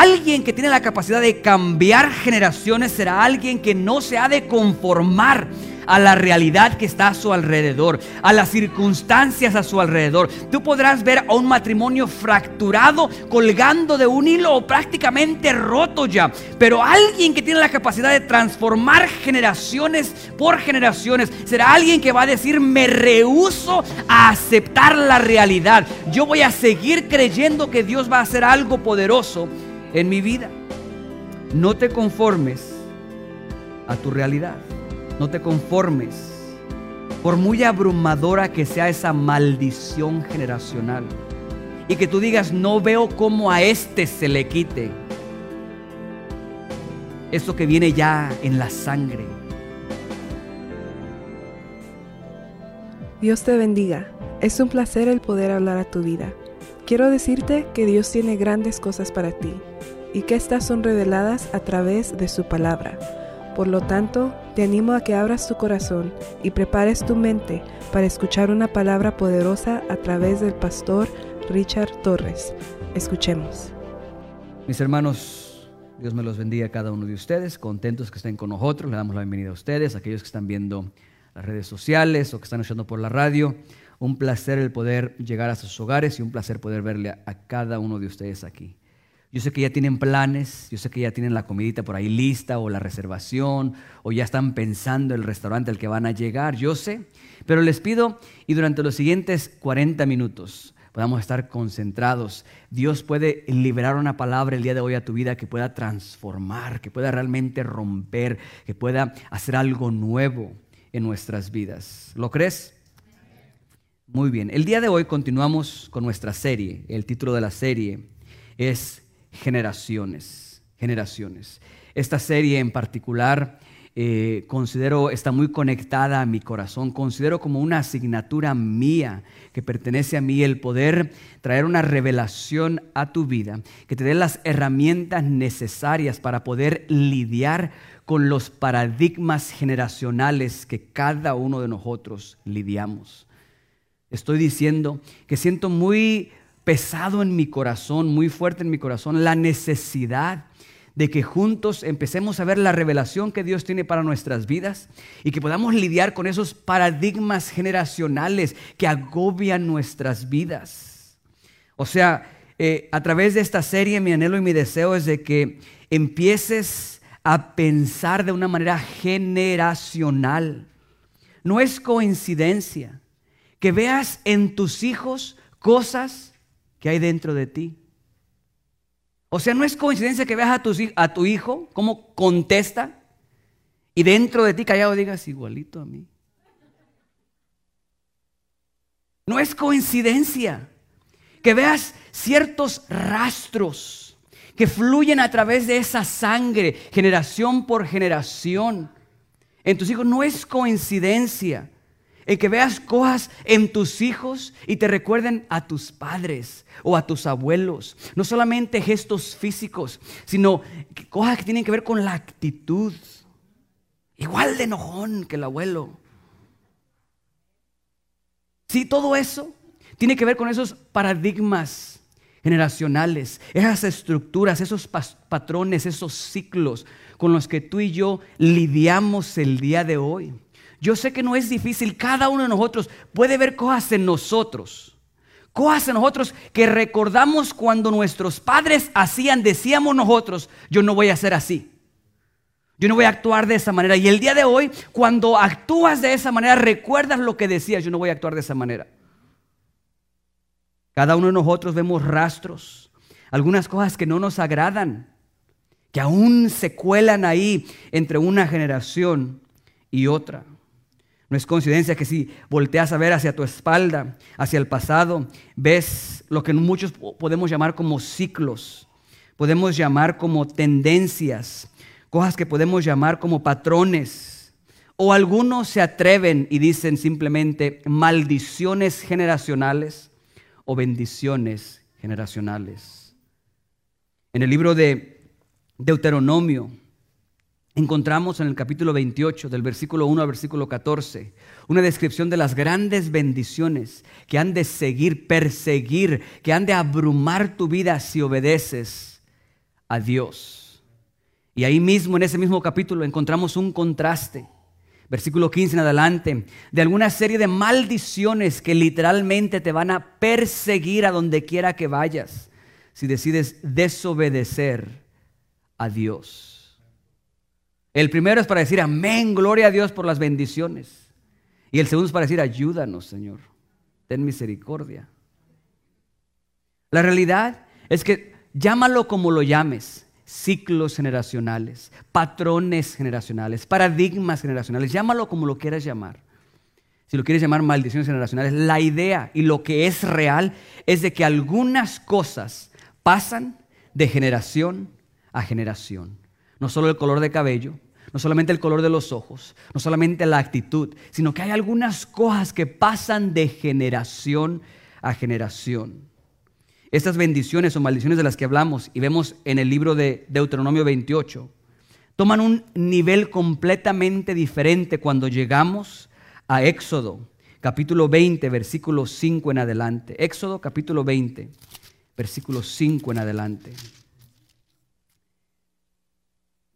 alguien que tiene la capacidad de cambiar generaciones será alguien que no se ha de conformar a la realidad que está a su alrededor, a las circunstancias a su alrededor. Tú podrás ver a un matrimonio fracturado, colgando de un hilo o prácticamente roto ya. Pero alguien que tiene la capacidad de transformar generaciones por generaciones será alguien que va a decir, me rehuso a aceptar la realidad. Yo voy a seguir creyendo que Dios va a hacer algo poderoso en mi vida. No te conformes a tu realidad. No te conformes, por muy abrumadora que sea esa maldición generacional. Y que tú digas, no veo cómo a este se le quite. Eso que viene ya en la sangre. Dios te bendiga. Es un placer el poder hablar a tu vida. Quiero decirte que Dios tiene grandes cosas para ti y que estas son reveladas a través de su palabra. Por lo tanto, te animo a que abras tu corazón y prepares tu mente para escuchar una palabra poderosa a través del pastor Richard Torres. Escuchemos. Mis hermanos, Dios me los bendiga a cada uno de ustedes, contentos que estén con nosotros, le damos la bienvenida a ustedes, aquellos que están viendo las redes sociales o que están escuchando por la radio. Un placer el poder llegar a sus hogares y un placer poder verle a cada uno de ustedes aquí. Yo sé que ya tienen planes, yo sé que ya tienen la comidita por ahí lista o la reservación o ya están pensando el restaurante al que van a llegar, yo sé, pero les pido y durante los siguientes 40 minutos podamos estar concentrados. Dios puede liberar una palabra el día de hoy a tu vida que pueda transformar, que pueda realmente romper, que pueda hacer algo nuevo en nuestras vidas. ¿Lo crees? Muy bien, el día de hoy continuamos con nuestra serie. El título de la serie es generaciones, generaciones. Esta serie en particular eh, considero está muy conectada a mi corazón, considero como una asignatura mía que pertenece a mí el poder traer una revelación a tu vida, que te dé las herramientas necesarias para poder lidiar con los paradigmas generacionales que cada uno de nosotros lidiamos. Estoy diciendo que siento muy pesado en mi corazón, muy fuerte en mi corazón, la necesidad de que juntos empecemos a ver la revelación que Dios tiene para nuestras vidas y que podamos lidiar con esos paradigmas generacionales que agobian nuestras vidas. O sea, eh, a través de esta serie mi anhelo y mi deseo es de que empieces a pensar de una manera generacional. No es coincidencia que veas en tus hijos cosas que hay dentro de ti. O sea, no es coincidencia que veas a tu, hijo cómo contesta y dentro de ti callado digas igualito a mí. No es coincidencia que veas ciertos rastros que fluyen a través de esa sangre, generación por generación. En tus hijos no es coincidencia el que veas cosas en tus hijos y te recuerden a tus padres o a tus abuelos. No solamente gestos físicos, sino cosas que tienen que ver con la actitud. Igual de enojón que el abuelo. Sí, todo eso tiene que ver con esos paradigmas generacionales, esas estructuras, esos patrones, esos ciclos con los que tú y yo lidiamos el día de hoy. Yo sé que no es difícil, cada uno de nosotros puede ver cosas en nosotros. Cosas en nosotros que recordamos cuando nuestros padres hacían, decíamos nosotros, yo no voy a ser así. Yo no voy a actuar de esa manera. Y el día de hoy, cuando actúas de esa manera, recuerdas lo que decías, yo no voy a actuar de esa manera. Cada uno de nosotros vemos rastros, algunas cosas que no nos agradan, que aún se cuelan ahí entre una generación y otra. No es coincidencia que si volteas a ver hacia tu espalda, hacia el pasado, ves lo que muchos podemos llamar como ciclos, podemos llamar como tendencias, cosas que podemos llamar como patrones. O algunos se atreven y dicen simplemente maldiciones generacionales o bendiciones generacionales. En el libro de Deuteronomio, encontramos en el capítulo 28, del versículo 1 al versículo 14, una descripción de las grandes bendiciones que han de seguir, perseguir, que han de abrumar tu vida si obedeces a Dios. Y ahí mismo, en ese mismo capítulo, encontramos un contraste. Versículo 15 en adelante, de alguna serie de maldiciones que literalmente te van a perseguir a donde quiera que vayas si decides desobedecer a Dios. El primero es para decir amén, gloria a Dios por las bendiciones. Y el segundo es para decir ayúdanos, Señor, ten misericordia. La realidad es que llámalo como lo llames, ciclos generacionales, patrones generacionales, paradigmas generacionales, llámalo como lo quieras llamar. Si lo quieres llamar maldiciones generacionales, la idea y lo que es real es de que algunas cosas pasan de generación a generación. No solo el color de cabello, no solamente el color de los ojos, no solamente la actitud, sino que hay algunas cosas que pasan de generación a generación. Estas bendiciones o maldiciones de las que hablamos y vemos en el libro de Deuteronomio 28 toman un nivel completamente diferente cuando llegamos a Éxodo, capítulo 20, versículo 5 en adelante. Éxodo, capítulo 20, versículo 5 en adelante.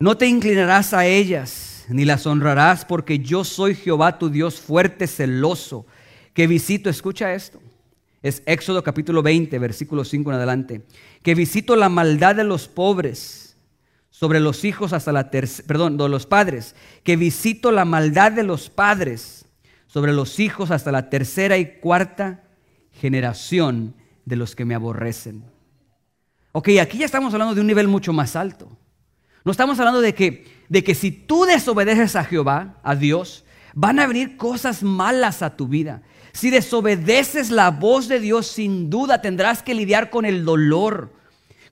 No te inclinarás a ellas, ni las honrarás, porque yo soy Jehová tu Dios fuerte, celoso, que visito, escucha esto, es Éxodo capítulo 20, versículo 5 en adelante. Que visito la maldad de los pobres sobre los hijos hasta la tercera, perdón, los padres. Que visito la maldad de los padres sobre los hijos hasta la tercera y cuarta generación de los que me aborrecen. Ok, aquí ya estamos hablando de un nivel mucho más alto. No estamos hablando de que, de que si tú desobedeces a Jehová, a Dios, van a venir cosas malas a tu vida. Si desobedeces la voz de Dios, sin duda tendrás que lidiar con el dolor,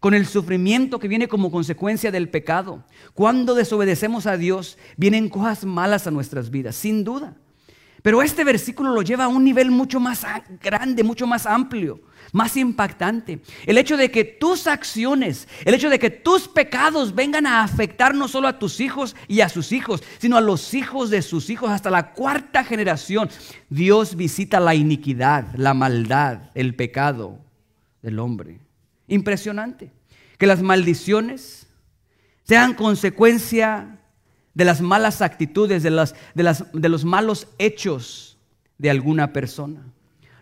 con el sufrimiento que viene como consecuencia del pecado. Cuando desobedecemos a Dios, vienen cosas malas a nuestras vidas, sin duda. Pero este versículo lo lleva a un nivel mucho más grande, mucho más amplio más impactante. El hecho de que tus acciones, el hecho de que tus pecados vengan a afectar no solo a tus hijos y a sus hijos, sino a los hijos de sus hijos hasta la cuarta generación. Dios visita la iniquidad, la maldad, el pecado del hombre. Impresionante. Que las maldiciones sean consecuencia de las malas actitudes, de, de, de los malos hechos de alguna persona.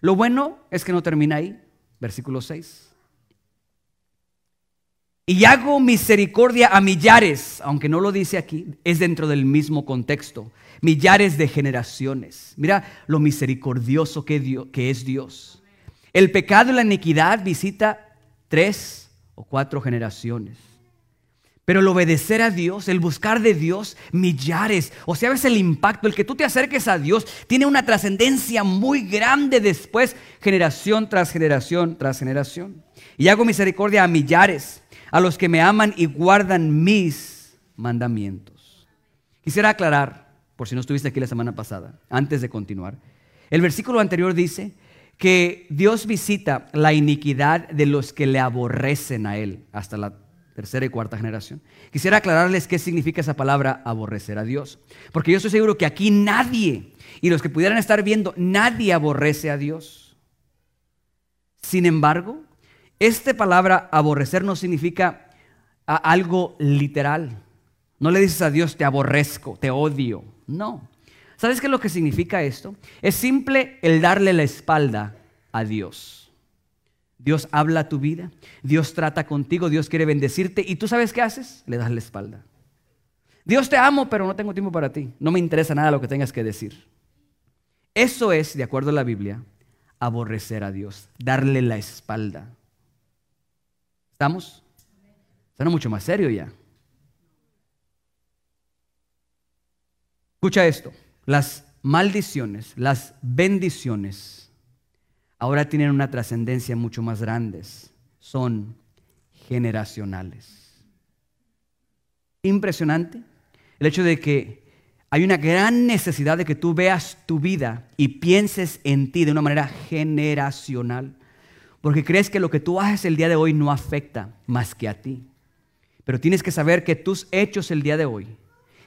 Lo bueno es que no termina ahí. Versículo 6. Y hago misericordia a millares, aunque no lo dice aquí, es dentro del mismo contexto. Millares de generaciones. Mira lo misericordioso que, que es Dios. El pecado y la iniquidad visita tres o cuatro generaciones. Pero el obedecer a Dios, el buscar de Dios, millares. O sea, ves el impacto, el que tú te acerques a Dios, tiene una trascendencia muy grande después, generación tras generación tras generación. Y hago misericordia a millares, a los que me aman y guardan mis mandamientos. Quisiera aclarar, por si no estuviste aquí la semana pasada, antes de continuar. El versículo anterior dice que Dios visita la iniquidad de los que le aborrecen a Él hasta la tercera y cuarta generación. Quisiera aclararles qué significa esa palabra aborrecer a Dios. Porque yo estoy seguro que aquí nadie, y los que pudieran estar viendo, nadie aborrece a Dios. Sin embargo, esta palabra aborrecer no significa algo literal. No le dices a Dios te aborrezco, te odio. No. ¿Sabes qué es lo que significa esto? Es simple el darle la espalda a Dios. Dios habla a tu vida, Dios trata contigo, Dios quiere bendecirte y tú sabes qué haces? Le das la espalda. Dios te amo, pero no tengo tiempo para ti. No me interesa nada lo que tengas que decir. Eso es, de acuerdo a la Biblia, aborrecer a Dios, darle la espalda. ¿Estamos? Suena mucho más serio ya. Escucha esto, las maldiciones, las bendiciones ahora tienen una trascendencia mucho más grande. Son generacionales. Impresionante el hecho de que hay una gran necesidad de que tú veas tu vida y pienses en ti de una manera generacional. Porque crees que lo que tú haces el día de hoy no afecta más que a ti. Pero tienes que saber que tus hechos el día de hoy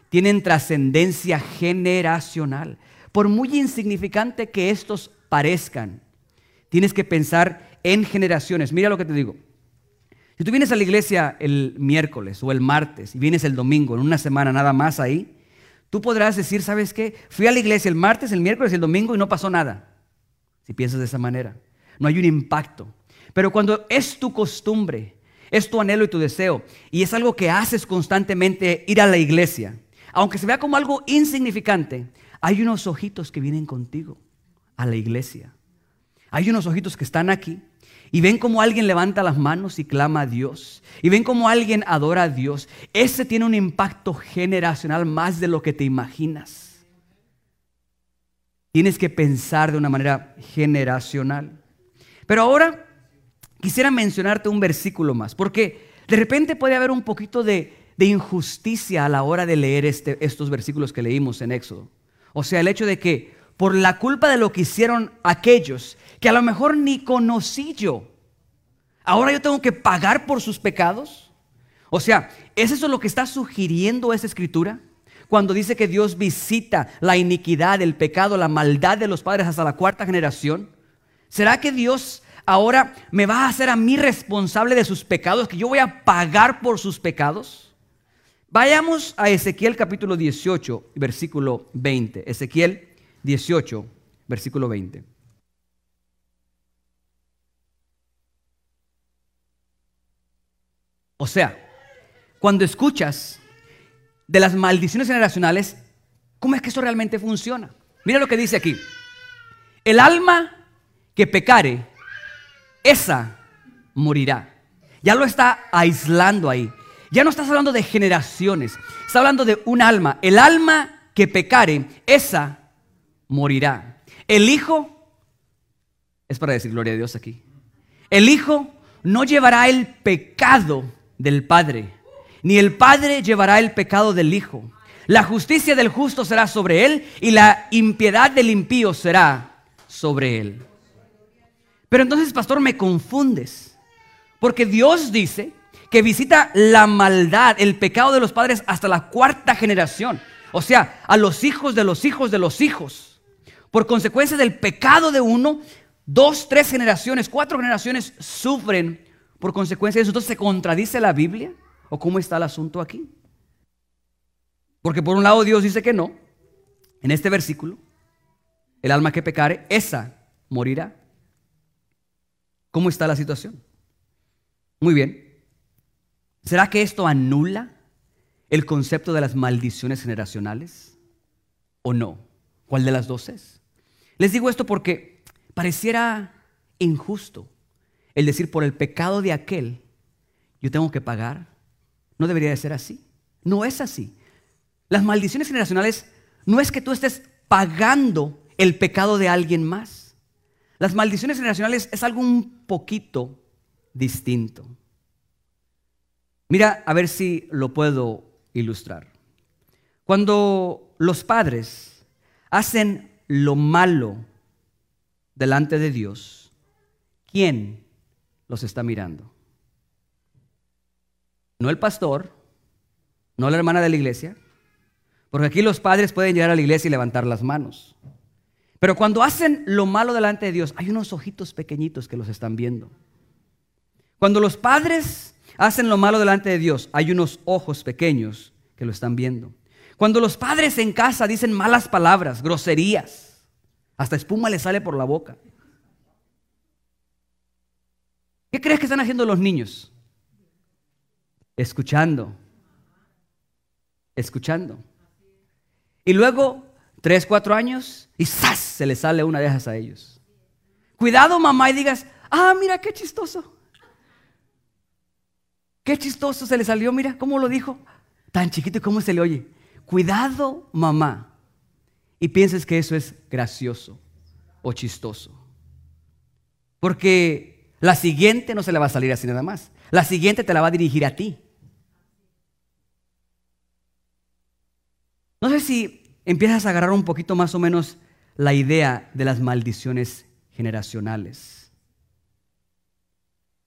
tienen trascendencia generacional. Por muy insignificante que estos parezcan, Tienes que pensar en generaciones. Mira lo que te digo. Si tú vienes a la iglesia el miércoles o el martes y vienes el domingo, en una semana nada más ahí, tú podrás decir, ¿sabes qué? Fui a la iglesia el martes, el miércoles y el domingo y no pasó nada. Si piensas de esa manera, no hay un impacto. Pero cuando es tu costumbre, es tu anhelo y tu deseo, y es algo que haces constantemente ir a la iglesia, aunque se vea como algo insignificante, hay unos ojitos que vienen contigo a la iglesia. Hay unos ojitos que están aquí y ven como alguien levanta las manos y clama a Dios. Y ven como alguien adora a Dios. Ese tiene un impacto generacional más de lo que te imaginas. Tienes que pensar de una manera generacional. Pero ahora quisiera mencionarte un versículo más, porque de repente puede haber un poquito de, injusticia a la hora de leer este, estos versículos que leímos en Éxodo. O sea, el hecho de que por la culpa de lo que hicieron aquellos que a lo mejor ni conocí yo, ahora yo tengo que pagar por sus pecados. O sea, ¿es eso lo que está sugiriendo esa escritura? Cuando dice que Dios visita la iniquidad, el pecado, la maldad de los padres hasta la cuarta generación. ¿Será que Dios ahora me va a hacer a mí responsable de sus pecados, que yo voy a pagar por sus pecados? Vayamos a Ezequiel capítulo 18, versículo 20. Ezequiel 18, versículo 20. O sea, cuando escuchas de las maldiciones generacionales, ¿cómo es que eso realmente funciona? Mira lo que dice aquí. El alma que pecare, esa morirá. Ya lo está aislando ahí. Ya no estás hablando de generaciones, está hablando de un alma. El alma que pecare, esa morirá. El Hijo, es para decir gloria a Dios aquí, el Hijo no llevará el pecado del Padre, ni el Padre llevará el pecado del Hijo. La justicia del justo será sobre él y la impiedad del impío será sobre él. Pero entonces, pastor, me confundes, porque Dios dice que visita la maldad, el pecado de los padres hasta la cuarta generación, o sea, a los hijos de los hijos de los hijos. Por consecuencia del pecado de uno, dos, tres generaciones, cuatro generaciones sufren por consecuencia de eso. Entonces, ¿se contradice la Biblia? ¿O cómo está el asunto aquí? Porque por un lado Dios dice que no, en este versículo, el alma que pecare, esa morirá. ¿Cómo está la situación? Muy bien. ¿Será que esto anula el concepto de las maldiciones generacionales? ¿O no? ¿Cuál de las dos es? Les digo esto porque pareciera injusto el decir por el pecado de aquel, yo tengo que pagar. No debería de ser así. No es así. Las maldiciones generacionales no es que tú estés pagando el pecado de alguien más. Las maldiciones generacionales es algo un poquito distinto. Mira, a ver si lo puedo ilustrar. Cuando los padres hacen lo malo delante de Dios, ¿quién los está mirando? No el pastor, no la hermana de la iglesia, porque aquí los padres pueden llegar a la iglesia y levantar las manos. Pero cuando hacen lo malo delante de Dios, hay unos ojitos pequeñitos que los están viendo. Cuando los padres hacen lo malo delante de Dios, hay unos ojos pequeños que lo están viendo. Cuando los padres en casa dicen malas palabras, groserías, hasta espuma le sale por la boca. ¿Qué crees que están haciendo los niños? Escuchando. Escuchando. Y luego, tres, cuatro años, y ¡zas! se les sale una de esas a ellos. Cuidado, mamá, y digas, ah, mira qué chistoso. Qué chistoso se le salió, mira cómo lo dijo. Tan chiquito y cómo se le oye. Cuidado, mamá. Y pienses que eso es gracioso o chistoso. Porque la siguiente no se le va a salir así nada más. La siguiente te la va a dirigir a ti. No sé si empiezas a agarrar un poquito más o menos la idea de las maldiciones generacionales.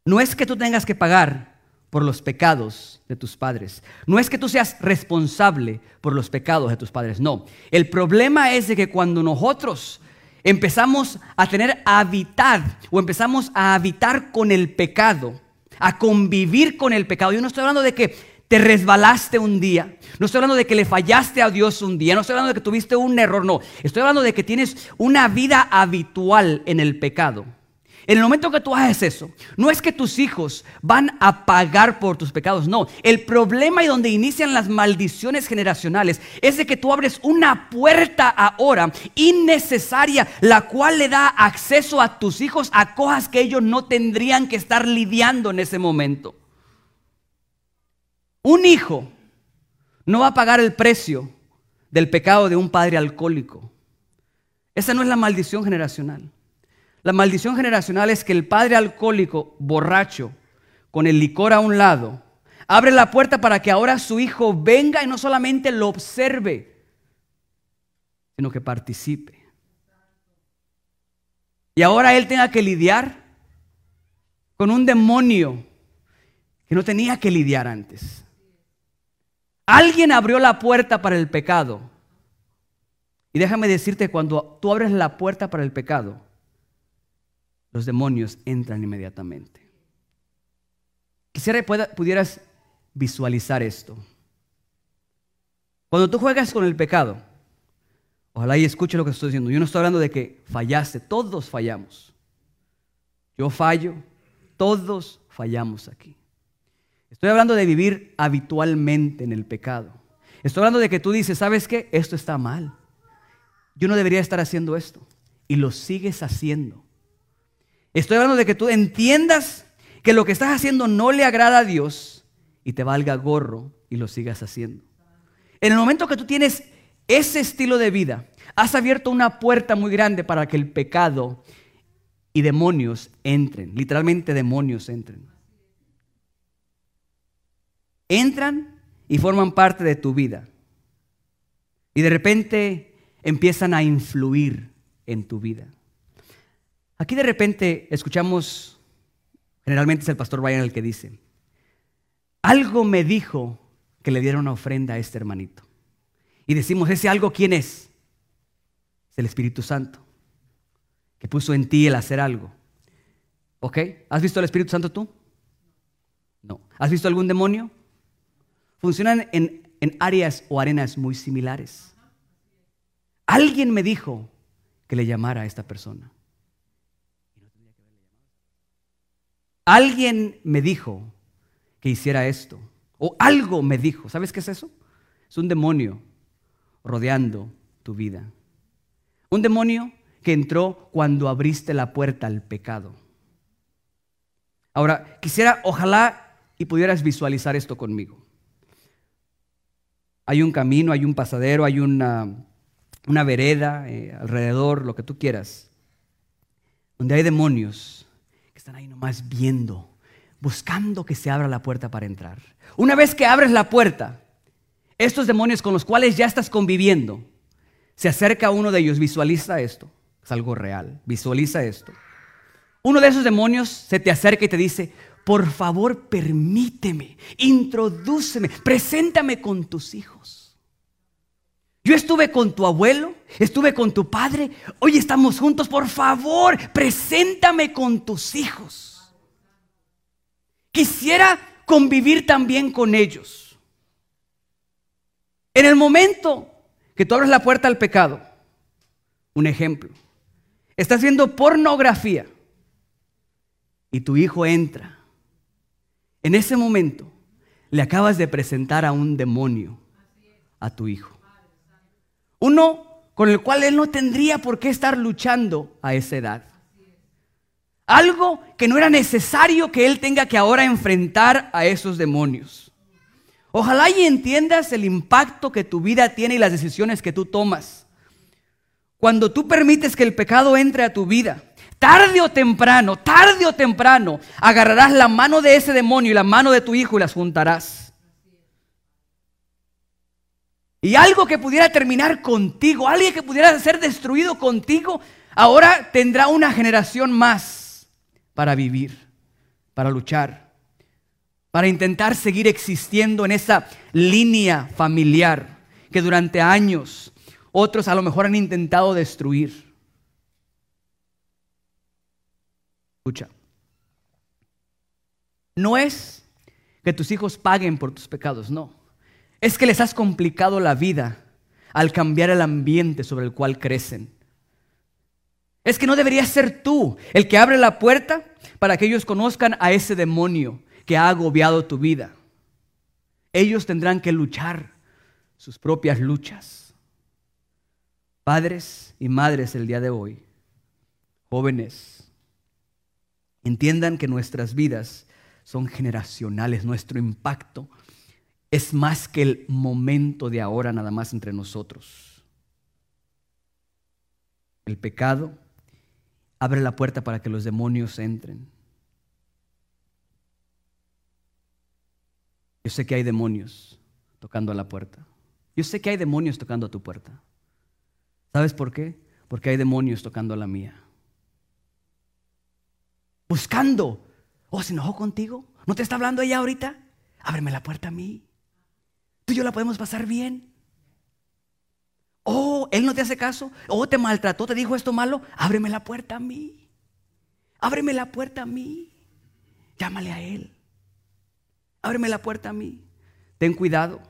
No es que tú tengas que pagar por los pecados de tus padres. No es que tú seas responsable por los pecados de tus padres, no. El problema es de que cuando nosotros empezamos a tener habitar o empezamos a habitar con el pecado, a convivir con el pecado. Yo no estoy hablando de que te resbalaste un día. No estoy hablando de que le fallaste a Dios un día. No estoy hablando de que tuviste un error. No. Estoy hablando de que tienes una vida habitual en el pecado. En el momento que tú haces eso, no es que tus hijos van a pagar por tus pecados, no. El problema y donde inician las maldiciones generacionales es de que tú abres una puerta ahora innecesaria, la cual le da acceso a tus hijos a cosas que ellos no tendrían que estar lidiando en ese momento. Un hijo no va a pagar el precio del pecado de un padre alcohólico. Esa no es la maldición generacional. La maldición generacional es que el padre alcohólico, borracho, con el licor a un lado, abre la puerta para que ahora su hijo venga y no solamente lo observe, sino que participe. Y ahora él tenga que lidiar con un demonio que no tenía que lidiar antes. Alguien abrió la puerta para el pecado. Y déjame decirte, cuando tú abres la puerta para el pecado, los demonios entran inmediatamente. Quisiera que pudieras visualizar esto. Cuando tú juegas con el pecado, ojalá y escuche lo que estoy diciendo. Yo no estoy hablando de que fallaste, todos fallamos. Yo fallo, todos fallamos aquí. Estoy hablando de vivir habitualmente en el pecado. Estoy hablando de que tú dices, ¿sabes qué? Esto está mal. Yo no debería estar haciendo esto. Y lo sigues haciendo. Estoy hablando de que tú entiendas que lo que estás haciendo no le agrada a Dios y te valga gorro y lo sigas haciendo. En el momento que tú tienes ese estilo de vida, has abierto una puerta muy grande para que el pecado y demonios entren, literalmente demonios entren. Entran y forman parte de tu vida. Y de repente empiezan a influir en tu vida. Aquí de repente escuchamos, generalmente es el pastor Brian el que dice, algo me dijo que le diera una ofrenda a este hermanito. Y decimos, ese algo, ¿quién es? Es el Espíritu Santo, que puso en ti el hacer algo. ¿Ok? ¿Has visto al Espíritu Santo tú? No. ¿Has visto algún demonio? Funcionan en, en áreas o arenas muy similares. Alguien me dijo que le llamara a esta persona. Alguien me dijo que hiciera esto. O algo me dijo. ¿Sabes qué es eso? Es un demonio rodeando tu vida. Un demonio que entró cuando abriste la puerta al pecado. Ahora, quisiera, ojalá y pudieras visualizar esto conmigo. Hay un camino, hay un pasadero, hay una, una vereda eh, alrededor, lo que tú quieras, donde hay demonios están ahí nomás viendo, buscando que se abra la puerta para entrar. Una vez que abres la puerta, estos demonios con los cuales ya estás conviviendo, se acerca a uno de ellos, visualiza esto, es algo real, visualiza esto. Uno de esos demonios se te acerca y te dice, por favor permíteme, introdúceme, preséntame con tus hijos. Yo estuve con tu abuelo, estuve con tu padre, hoy estamos juntos, por favor, preséntame con tus hijos. Quisiera convivir también con ellos. En el momento que tú abres la puerta al pecado, un ejemplo, estás viendo pornografía y tu hijo entra. En ese momento le acabas de presentar a un demonio a tu hijo. Uno con el cual él no tendría por qué estar luchando a esa edad. Algo que no era necesario que él tenga que ahora enfrentar a esos demonios. Ojalá y entiendas el impacto que tu vida tiene y las decisiones que tú tomas. Cuando tú permites que el pecado entre a tu vida, tarde o temprano, tarde o temprano, agarrarás la mano de ese demonio y la mano de tu hijo y las juntarás. Y algo que pudiera terminar contigo, alguien que pudiera ser destruido contigo, ahora tendrá una generación más para vivir, para luchar, para intentar seguir existiendo en esa línea familiar que durante años otros a lo mejor han intentado destruir. Escucha. no es que tus hijos paguen por tus pecados, no. Es que les has complicado la vida al cambiar el ambiente sobre el cual crecen. Es que no deberías ser tú el que abre la puerta para que ellos conozcan a ese demonio que ha agobiado tu vida. Ellos tendrán que luchar sus propias luchas. Padres y madres el día de hoy, jóvenes, entiendan que nuestras vidas son generacionales, nuestro impacto es más que el momento de ahora nada más entre nosotros. El pecado abre la puerta para que los demonios entren. Yo sé que hay demonios tocando a la puerta. Yo sé que hay demonios tocando a tu puerta. ¿Sabes por qué? Porque hay demonios tocando a la mía. Buscando. ¿O se enojó contigo? ¿No te está hablando ella ahorita? Ábreme la puerta a mí. Tú y yo la podemos pasar bien. Oh, él no te hace caso. Oh, te maltrató, te dijo esto malo. Ábreme la puerta a mí. Ábreme la puerta a mí. Llámale a él. Ábreme la puerta a mí. Ten cuidado.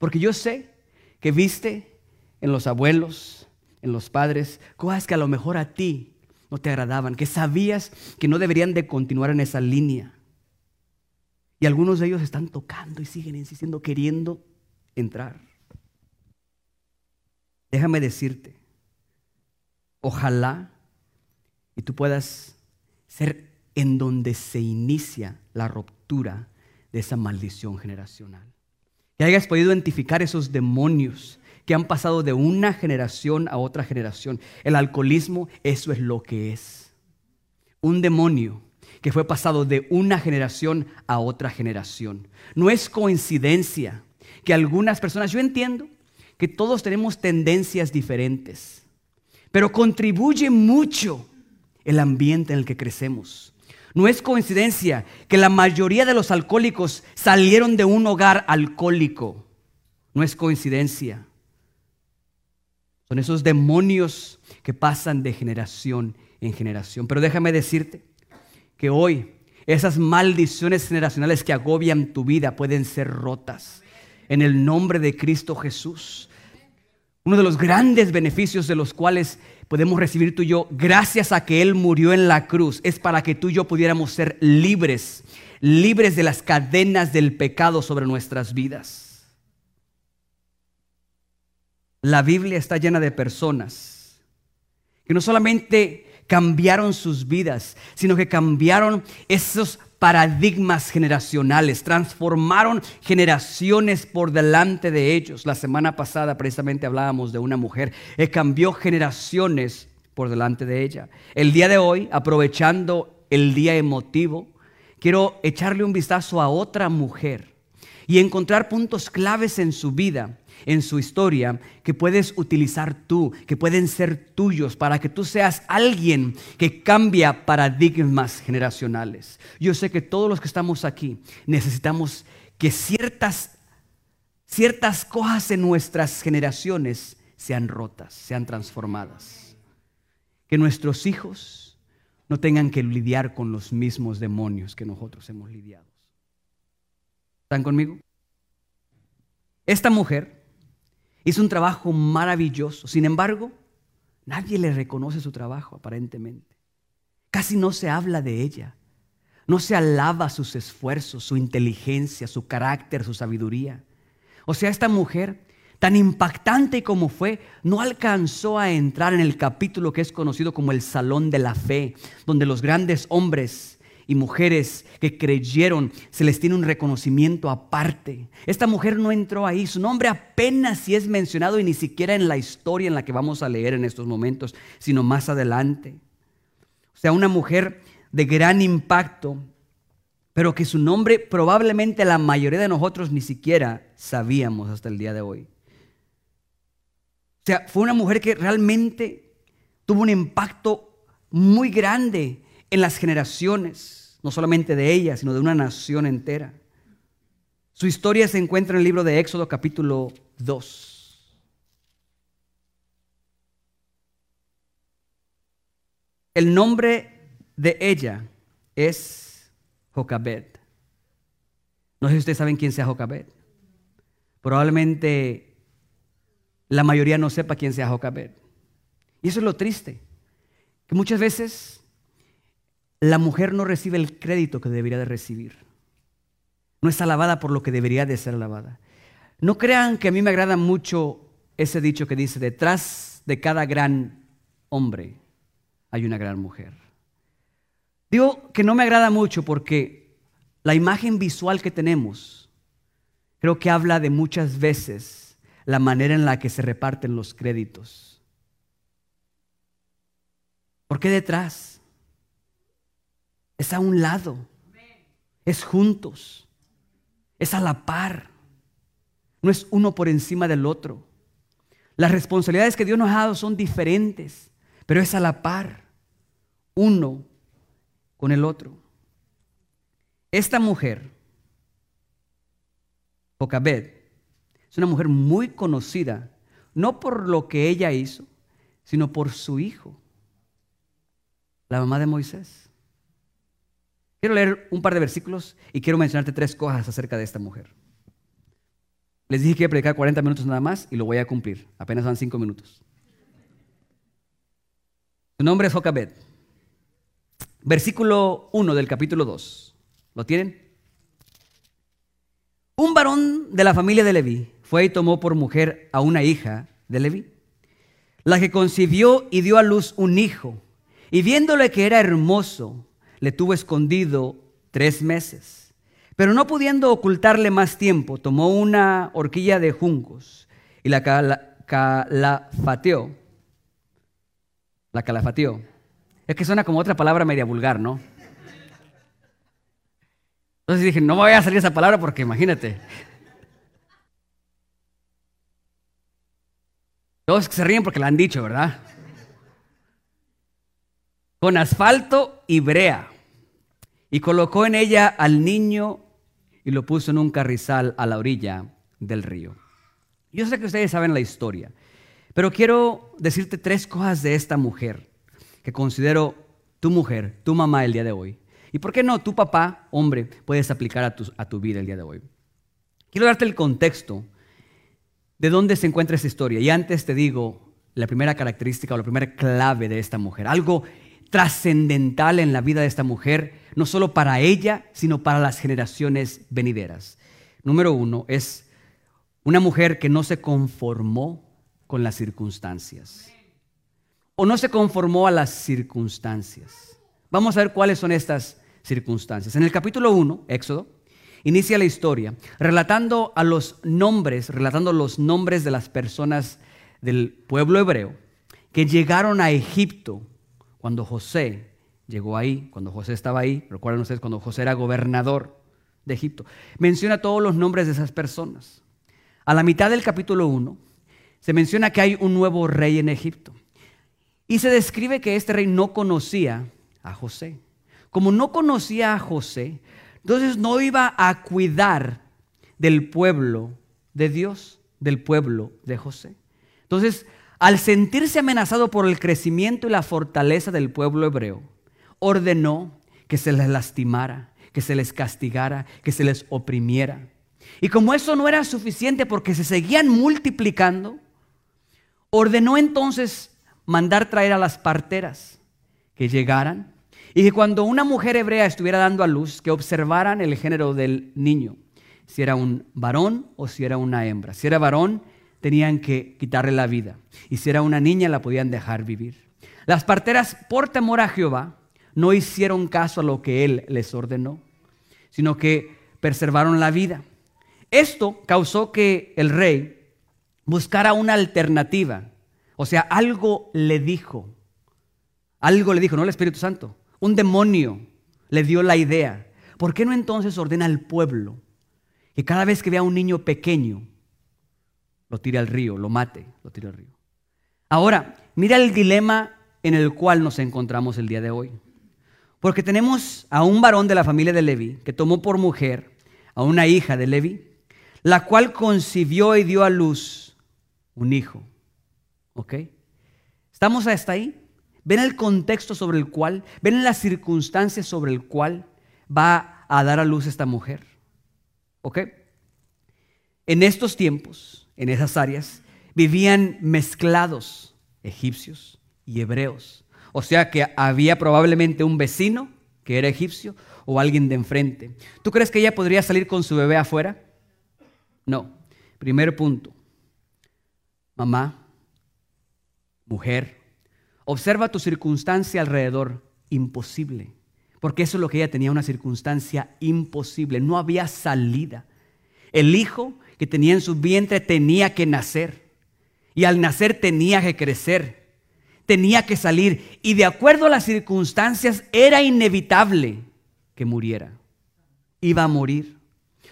Porque yo sé que viste en los abuelos, en los padres, cosas que a lo mejor a ti no te agradaban, que sabías que no deberían de continuar en esa línea. Y algunos de ellos están tocando y siguen insistiendo, queriendo entrar. Déjame decirte, ojalá y tú puedas ser en donde se inicia la ruptura de esa maldición generacional. Que hayas podido identificar esos demonios que han pasado de una generación a otra generación. El alcoholismo, eso es lo que es. Un demonio que fue pasado de una generación a otra generación. No es coincidencia que algunas personas, yo entiendo que todos tenemos tendencias diferentes, pero contribuye mucho el ambiente en el que crecemos. No es coincidencia que la mayoría de los alcohólicos salieron de un hogar alcohólico. No es coincidencia. Son esos demonios que pasan de generación en generación. Pero déjame decirte que hoy esas maldiciones generacionales que agobian tu vida pueden ser rotas en el nombre de Cristo Jesús. Uno de los grandes beneficios de los cuales podemos recibir tú y yo, gracias a que Él murió en la cruz, es para que tú y yo pudiéramos ser libres, libres de las cadenas del pecado sobre nuestras vidas. La Biblia está llena de personas que no solamente cambiaron sus vidas, sino que cambiaron esos paradigmas generacionales, transformaron generaciones por delante de ellos. La semana pasada precisamente hablábamos de una mujer que cambió generaciones por delante de ella. El día de hoy, aprovechando el día emotivo, quiero echarle un vistazo a otra mujer y encontrar puntos claves en su vida en su historia que puedes utilizar tú, que pueden ser tuyos para que tú seas alguien que cambia paradigmas generacionales. Yo sé que todos los que estamos aquí necesitamos que ciertas, ciertas cosas en nuestras generaciones sean rotas, sean transformadas. Que nuestros hijos no tengan que lidiar con los mismos demonios que nosotros hemos lidiado. ¿Están conmigo? Esta mujer Hizo un trabajo maravilloso. Sin embargo, nadie le reconoce su trabajo aparentemente. Casi no se habla de ella. No se alaba sus esfuerzos, su inteligencia, su carácter, su sabiduría. O sea, esta mujer, tan impactante como fue, no alcanzó a entrar en el capítulo que es conocido como el Salón de la Fe, donde los grandes hombres y mujeres que creyeron, se les tiene un reconocimiento aparte. Esta mujer no entró ahí, su nombre apenas si es mencionado y ni siquiera en la historia en la que vamos a leer en estos momentos, sino más adelante. O sea, una mujer de gran impacto, pero que su nombre probablemente la mayoría de nosotros ni siquiera sabíamos hasta el día de hoy. O sea, fue una mujer que realmente tuvo un impacto muy grande en las generaciones, no solamente de ella, sino de una nación entera. Su historia se encuentra en el libro de Éxodo capítulo 2. El nombre de ella es Jocabed. No sé si ustedes saben quién sea Jocabed. Probablemente la mayoría no sepa quién sea Jocabed. Y eso es lo triste, que muchas veces la mujer no recibe el crédito que debería de recibir. No es alabada por lo que debería de ser alabada. No crean que a mí me agrada mucho ese dicho que dice, detrás de cada gran hombre hay una gran mujer. Digo que no me agrada mucho porque la imagen visual que tenemos creo que habla de muchas veces la manera en la que se reparten los créditos. ¿Por qué detrás? Es a un lado, es juntos, es a la par, no es uno por encima del otro. Las responsabilidades que Dios nos ha dado son diferentes, pero es a la par, uno con el otro. Esta mujer, Jocabed, es una mujer muy conocida, no por lo que ella hizo, sino por su hijo, la mamá de Moisés. Quiero leer un par de versículos y quiero mencionarte tres cosas acerca de esta mujer. Les dije que iba a predicar 40 minutos nada más y lo voy a cumplir. Apenas van 5 minutos. Su nombre es Jocabed. Versículo 1 del capítulo 2. ¿Lo tienen? Un varón de la familia de Leví fue y tomó por mujer a una hija de Leví, la que concibió y dio a luz un hijo, y viéndole que era hermoso, le tuvo escondido tres meses. Pero no pudiendo ocultarle más tiempo, tomó una horquilla de juncos y la calafateó. La calafateó. Es que suena como otra palabra media vulgar, ¿no? Entonces dije, no me voy a salir esa palabra porque imagínate. Todos se ríen porque la han dicho, ¿verdad? Con asfalto y brea. Y colocó en ella al niño y lo puso en un carrizal a la orilla del río. Yo sé que ustedes saben la historia, pero quiero decirte tres cosas de esta mujer que considero tu mujer, tu mamá el día de hoy. Y por qué no, tu papá, hombre, puedes aplicar a tu, a tu vida el día de hoy. Quiero darte el contexto de dónde se encuentra esta historia. Y antes te digo la primera característica o la primera clave de esta mujer. Algo trascendental en la vida de esta mujer, no solo para ella, sino para las generaciones venideras. Número uno, es una mujer que no se conformó con las circunstancias. O no se conformó a las circunstancias. Vamos a ver cuáles son estas circunstancias. En el capítulo 1, Éxodo, inicia la historia relatando a los nombres, relatando los nombres de las personas del pueblo hebreo que llegaron a Egipto cuando José llegó ahí, cuando José estaba ahí, recuerden ustedes cuando José era gobernador de Egipto, menciona todos los nombres de esas personas. A la mitad del capítulo 1 se menciona que hay un nuevo rey en Egipto. Y se describe que este rey no conocía a José. Como no conocía a José, entonces no iba a cuidar del pueblo de Dios, del pueblo de José. Entonces al sentirse amenazado por el crecimiento y la fortaleza del pueblo hebreo, ordenó que se les lastimara, que se les castigara, que se les oprimiera. Y como eso no era suficiente porque se seguían multiplicando, ordenó entonces mandar traer a las parteras que llegaran y que cuando una mujer hebrea estuviera dando a luz, que observaran el género del niño, si era un varón o si era una hembra. Si era varón, tenían que quitarle la vida. Y si era una niña, la podían dejar vivir. Las parteras, por temor a Jehová, no hicieron caso a lo que él les ordenó, sino que preservaron la vida. Esto causó que el rey buscara una alternativa. O sea, algo le dijo. Algo le dijo, no el Espíritu Santo. Un demonio le dio la idea. ¿Por qué no entonces ordena al pueblo que cada vez que vea a un niño pequeño, lo tire al río, lo mate, lo tire al río. Ahora, mira el dilema en el cual nos encontramos el día de hoy. Porque tenemos a un varón de la familia de Levi que tomó por mujer a una hija de Levi, la cual concibió y dio a luz un hijo. ¿Ok? ¿Estamos hasta ahí? ¿Ven el contexto sobre el cual, ven las circunstancias sobre el cual va a dar a luz esta mujer. ¿Ok? En estos tiempos, en esas áreas, vivían mezclados egipcios y hebreos. O sea que había probablemente un vecino que era egipcio o alguien de enfrente. ¿Tú crees que ella podría salir con su bebé afuera? No. Primer punto. Mamá, mujer, observa tu circunstancia alrededor. Imposible. Porque eso es lo que ella tenía, una circunstancia imposible. No había salida. El hijo que tenía en su vientre tenía que nacer. Y al nacer tenía que crecer. Tenía que salir. Y de acuerdo a las circunstancias era inevitable que muriera. Iba a morir.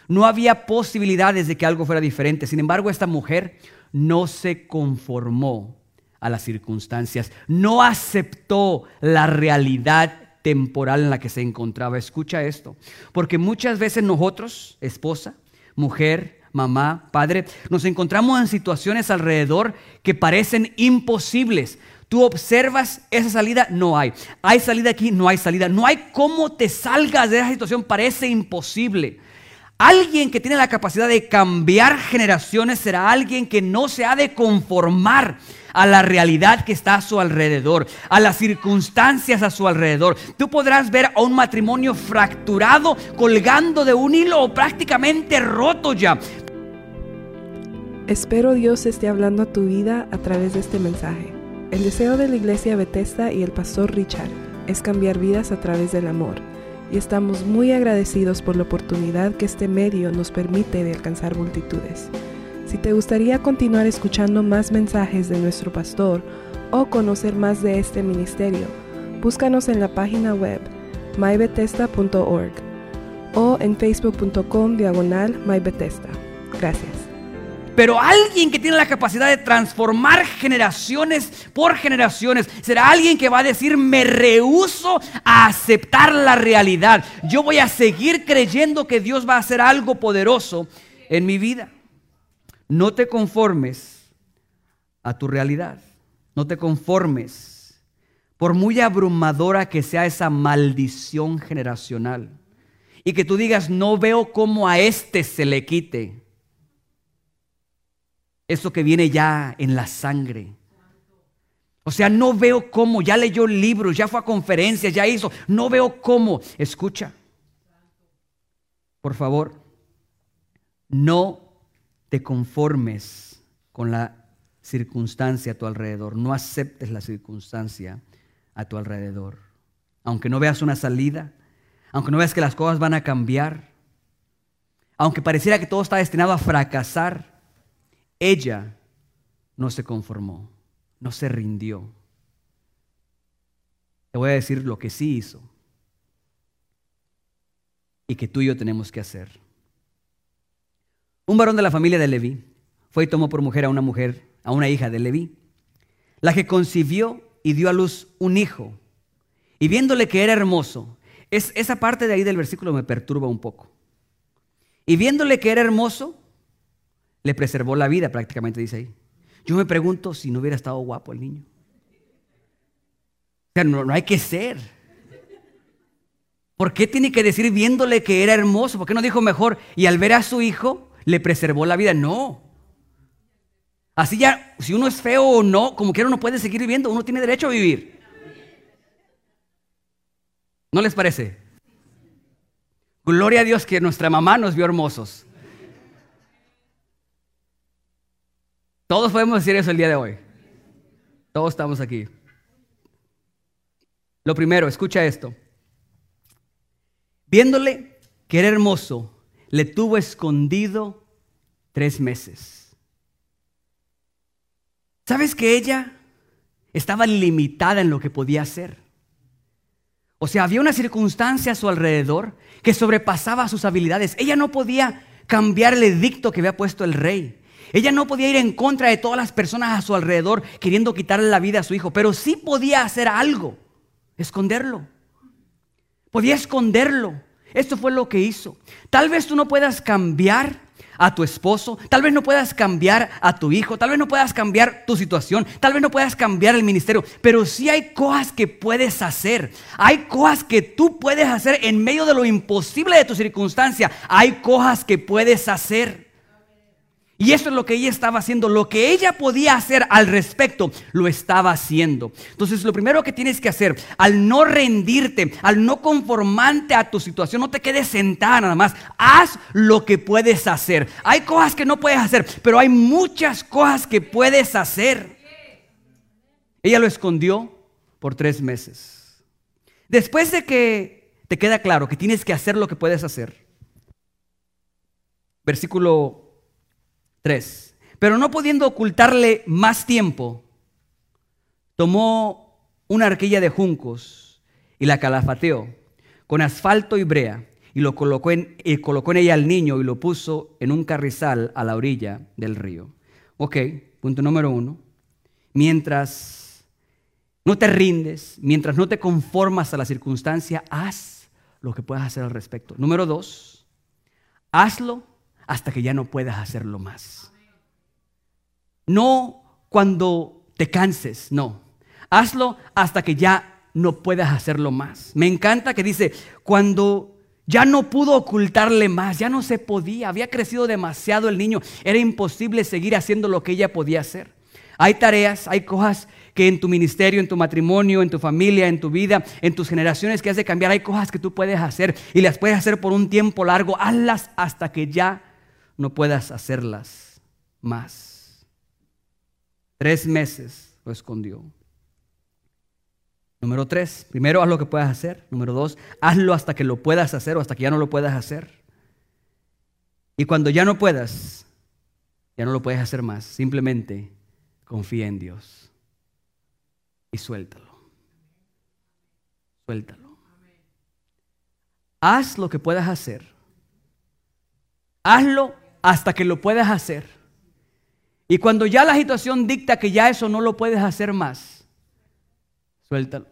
No había posibilidades de que algo fuera diferente. Sin embargo, esta mujer no se conformó a las circunstancias. No aceptó la realidad temporal en la que se encontraba. Escucha esto. Porque muchas veces nosotros, esposa, mujer, mamá, padre, nos encontramos en situaciones alrededor que parecen imposibles. Tú observas esa salida, no hay. Hay salida aquí, no hay salida. No hay cómo te salgas de esa situación, parece imposible. Alguien que tiene la capacidad de cambiar generaciones será alguien que no se ha de conformar a la realidad que está a su alrededor, a las circunstancias a su alrededor. Tú podrás ver a un matrimonio fracturado, colgando de un hilo o prácticamente roto ya. Espero Dios esté hablando a tu vida a través de este mensaje. El deseo de la iglesia Bethesda y el pastor Richard es cambiar vidas a través del amor y estamos muy agradecidos por la oportunidad que este medio nos permite de alcanzar multitudes. Si te gustaría continuar escuchando más mensajes de nuestro pastor o conocer más de este ministerio, búscanos en la página web mybethesda.org o en facebook.com diagonal mybethesda. Gracias. Pero alguien que tiene la capacidad de transformar generaciones por generaciones será alguien que va a decir, me rehuso a aceptar la realidad. Yo voy a seguir creyendo que Dios va a hacer algo poderoso en mi vida. No te conformes a tu realidad. No te conformes. Por muy abrumadora que sea esa maldición generacional. Y que tú digas, no veo cómo a este se le quite eso que viene ya en la sangre. O sea, no veo cómo, ya leyó libros, ya fue a conferencias, ya hizo, no veo cómo. Escucha, por favor, no te conformes con la circunstancia a tu alrededor, no aceptes la circunstancia a tu alrededor. Aunque no veas una salida, aunque no veas que las cosas van a cambiar, aunque pareciera que todo está destinado a fracasar, ella no se conformó, no se rindió. Te voy a decir lo que sí hizo y que tú y yo tenemos que hacer. Un varón de la familia de Leví fue y tomó por mujer a una mujer, a una hija de Leví, la que concibió y dio a luz un hijo. Y viéndole que era hermoso, es, esa parte de ahí del versículo me perturba un poco. Y viéndole que era hermoso, le preservó la vida, prácticamente dice ahí. Yo me pregunto si no hubiera estado guapo el niño. O sea, no, hay que ser. ¿Por qué tiene que decir viéndole que era hermoso? ¿Por qué no dijo mejor? Y al ver a su hijo, le preservó la vida. No. Así ya, si uno es feo o no, como quiera uno puede seguir viviendo, uno tiene derecho a vivir. ¿No les parece? Gloria a Dios que nuestra mamá nos vio hermosos. Todos podemos decir eso el día de hoy. Todos estamos aquí. Lo primero, escucha esto. Viéndole que era hermoso, le tuvo escondido tres meses. ¿Sabes que ella estaba limitada en lo que podía hacer? O sea, había una circunstancia a su alrededor que sobrepasaba sus habilidades. Ella no podía cambiar el edicto que había puesto el rey. Ella no podía ir en contra de todas las personas a su alrededor queriendo quitarle la vida a su hijo, pero sí podía hacer algo, esconderlo. Podía esconderlo. Esto fue lo que hizo. Tal vez tú no puedas cambiar a tu esposo, tal vez no puedas cambiar a tu hijo, tal vez no puedas cambiar tu situación, tal vez no puedas cambiar el ministerio, pero sí hay cosas que puedes hacer. Hay cosas que tú puedes hacer en medio de lo imposible de tu circunstancia. Hay cosas que puedes hacer. Y eso es lo que ella estaba haciendo. Lo que ella podía hacer al respecto, lo estaba haciendo. Entonces, lo primero que tienes que hacer, al no rendirte, al no conformarte a tu situación, no te quedes sentada nada más. Haz lo que puedes hacer. Hay cosas que no puedes hacer, pero hay muchas cosas que puedes hacer. Ella lo escondió por tres meses. Después de que te queda claro que tienes que hacer lo que puedes hacer. Versículo 3. Pero no pudiendo ocultarle más tiempo, tomó una arquilla de juncos y la calafateó con asfalto y brea y lo colocó en, colocó en ella al niño y lo puso en un carrizal a la orilla del río. Ok, punto número uno. Mientras no te rindes, mientras no te conformas a la circunstancia, haz lo que puedas hacer al respecto. Número dos, hazlo hasta que ya no puedas hacerlo más. No cuando te canses, no. Hazlo hasta que ya no puedas hacerlo más. Me encanta que dice, cuando ya no pudo ocultarle más, ya no se podía, había crecido demasiado el niño, era imposible seguir haciendo lo que ella podía hacer. Hay tareas, hay cosas que en tu ministerio, en tu matrimonio, en tu familia, en tu vida, en tus generaciones que has de cambiar, hay cosas que tú puedes hacer y las puedes hacer por un tiempo largo, hazlas hasta que ya no puedas hacerlas más. Tres meses lo escondió. Número tres, primero haz lo que puedas hacer. Número dos, hazlo hasta que lo puedas hacer o hasta que ya no lo puedas hacer. Y cuando ya no puedas, ya no lo puedes hacer más. Simplemente confía en Dios y suéltalo. Suéltalo. Haz lo que puedas hacer. Hazlo hasta que lo puedas hacer. Y cuando ya la situación dicta que ya eso no lo puedes hacer más, suéltalo.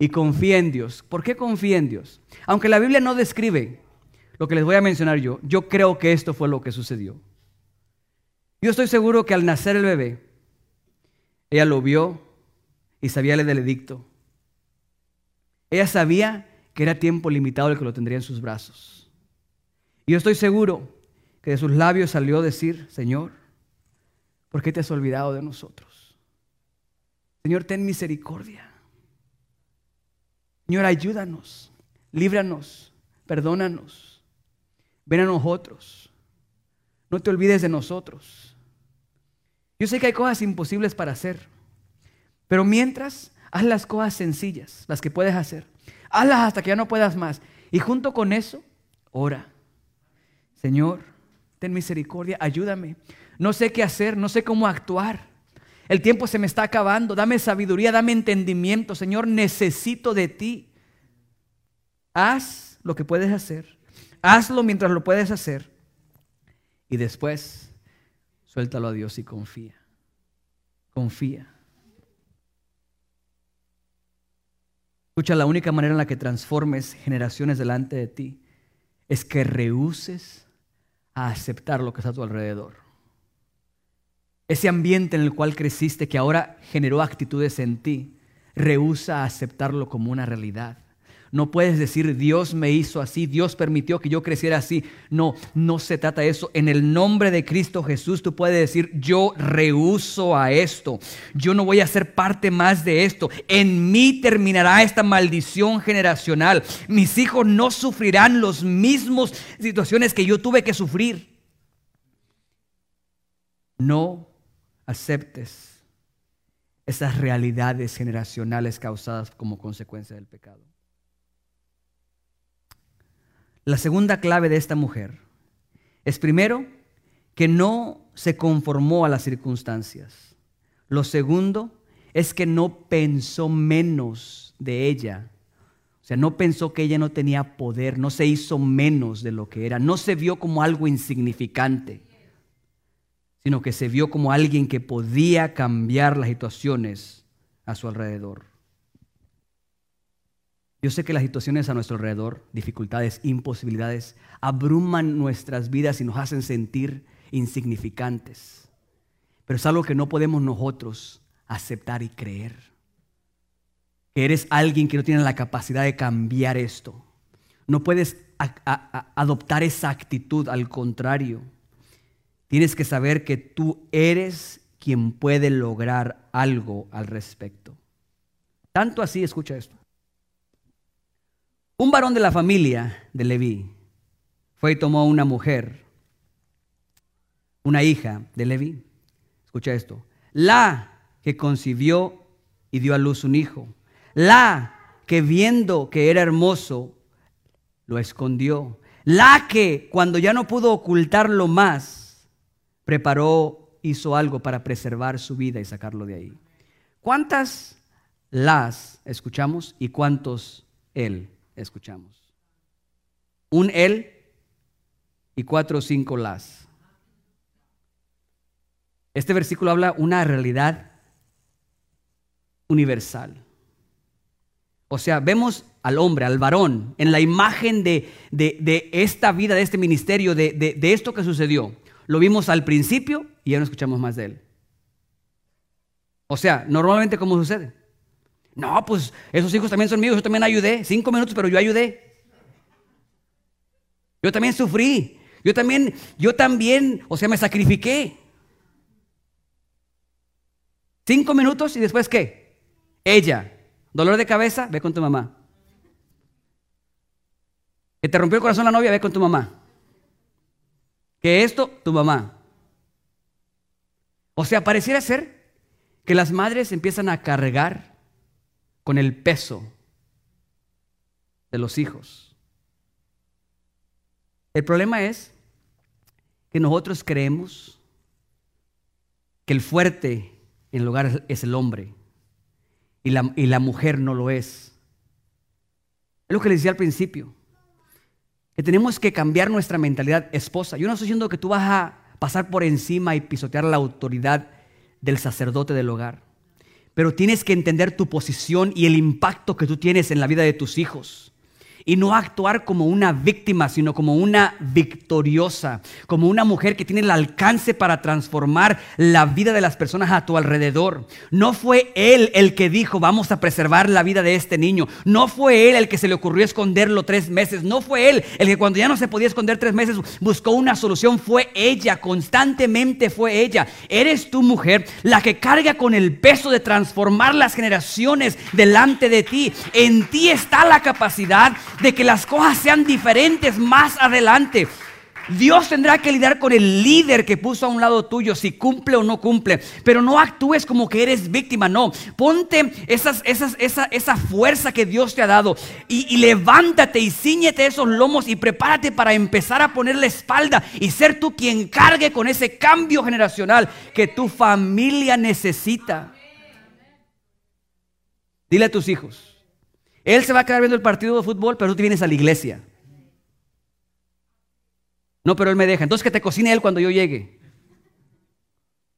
Y confía en Dios. ¿Por qué confía en Dios? Aunque la Biblia no describe lo que les voy a mencionar yo, yo creo que esto fue lo que sucedió. Yo estoy seguro que al nacer el bebé, ella lo vio y sabía el edicto. Ella sabía que era tiempo limitado el que lo tendría en sus brazos. Yo estoy seguro que de sus labios salió decir, Señor, ¿por qué te has olvidado de nosotros? Señor, ten misericordia. Señor, ayúdanos, líbranos, perdónanos. Ven a nosotros. No te olvides de nosotros. Yo sé que hay cosas imposibles para hacer, pero mientras, haz las cosas sencillas, las que puedes hacer. Hazlas hasta que ya no puedas más. Y junto con eso, ora. Señor, ten misericordia, ayúdame. No sé qué hacer, no sé cómo actuar. El tiempo se me está acabando. Dame sabiduría, dame entendimiento. Señor, necesito de ti. Haz lo que puedes hacer. Hazlo mientras lo puedes hacer. Y después, suéltalo a Dios y confía. Confía. Escucha, la única manera en la que transformes generaciones delante de ti es que rehuses a aceptar lo que está a tu alrededor. Ese ambiente en el cual creciste que ahora generó actitudes en ti, rehúsa aceptarlo como una realidad. No puedes decir Dios me hizo así, Dios permitió que yo creciera así. No, no se trata de eso. En el nombre de Cristo Jesús tú puedes decir yo rehuso a esto. Yo no voy a ser parte más de esto. En mí terminará esta maldición generacional. Mis hijos no sufrirán las mismas situaciones que yo tuve que sufrir. No aceptes esas realidades generacionales causadas como consecuencia del pecado. La segunda clave de esta mujer es primero que no se conformó a las circunstancias. Lo segundo es que no pensó menos de ella. O sea, no pensó que ella no tenía poder, no se hizo menos de lo que era, no se vio como algo insignificante, sino que se vio como alguien que podía cambiar las situaciones a su alrededor. Yo sé que las situaciones a nuestro alrededor, dificultades, imposibilidades, abruman nuestras vidas y nos hacen sentir insignificantes. Pero es algo que no podemos nosotros aceptar y creer. Que eres alguien que no tiene la capacidad de cambiar esto. No puedes adoptar esa actitud, al contrario. Tienes que saber que tú eres quien puede lograr algo al respecto. Tanto así, escucha esto. Un varón de la familia de Leví fue y tomó una mujer, una hija de Leví. Escucha esto. La que concibió y dio a luz un hijo. La que viendo que era hermoso, lo escondió. La que cuando ya no pudo ocultarlo más, preparó, hizo algo para preservar su vida y sacarlo de ahí. ¿Cuántas las escuchamos y cuántos él? Escuchamos. Un él y cuatro o cinco las. Este versículo habla una realidad universal. O sea, vemos al hombre, al varón, en la imagen de, esta vida, de este ministerio, de, de esto que sucedió. Lo vimos al principio y ya no escuchamos más de él. O sea, normalmente ¿cómo sucede? No, pues esos hijos también son míos, yo también ayudé. Cinco minutos, pero yo ayudé. Yo también sufrí. Yo también, yo también, o sea, me sacrifiqué. Cinco minutos y después qué? Ella. Dolor de cabeza, ve con tu mamá. Que te rompió el corazón la novia, ve con tu mamá. Que esto, tu mamá. O sea, pareciera ser que las madres empiezan a cargar con el peso de los hijos. El problema es que nosotros creemos que el fuerte en el hogar es el hombre y la, y la mujer no lo es. Es lo que les decía al principio, que tenemos que cambiar nuestra mentalidad esposa. Yo no estoy diciendo que tú vas a pasar por encima y pisotear la autoridad del sacerdote del hogar pero tienes que entender tu posición y el impacto que tú tienes en la vida de tus hijos y no actuar como una víctima, sino como una victoriosa, como una mujer que tiene el alcance para transformar la vida de las personas a tu alrededor. No fue él el que dijo, vamos a preservar la vida de este niño. No fue él el que se le ocurrió esconderlo tres meses. No fue él el que cuando ya no se podía esconder tres meses buscó una solución. Fue ella, constantemente fue ella. Eres tu mujer la que carga con el peso de transformar las generaciones delante de ti. En ti está la capacidad de que las cosas sean diferentes más adelante. Dios tendrá que lidiar con el líder que puso a un lado tuyo, si cumple o no cumple. Pero no actúes como que eres víctima, no. Ponte esas, esas, esa, esa fuerza que Dios te ha dado y, y levántate y ciñete esos lomos y prepárate para empezar a poner la espalda y ser tú quien cargue con ese cambio generacional que tu familia necesita. Dile a tus hijos, él se va a quedar viendo el partido de fútbol, pero tú vienes a la iglesia. No, pero él me deja. Entonces que te cocine él cuando yo llegue.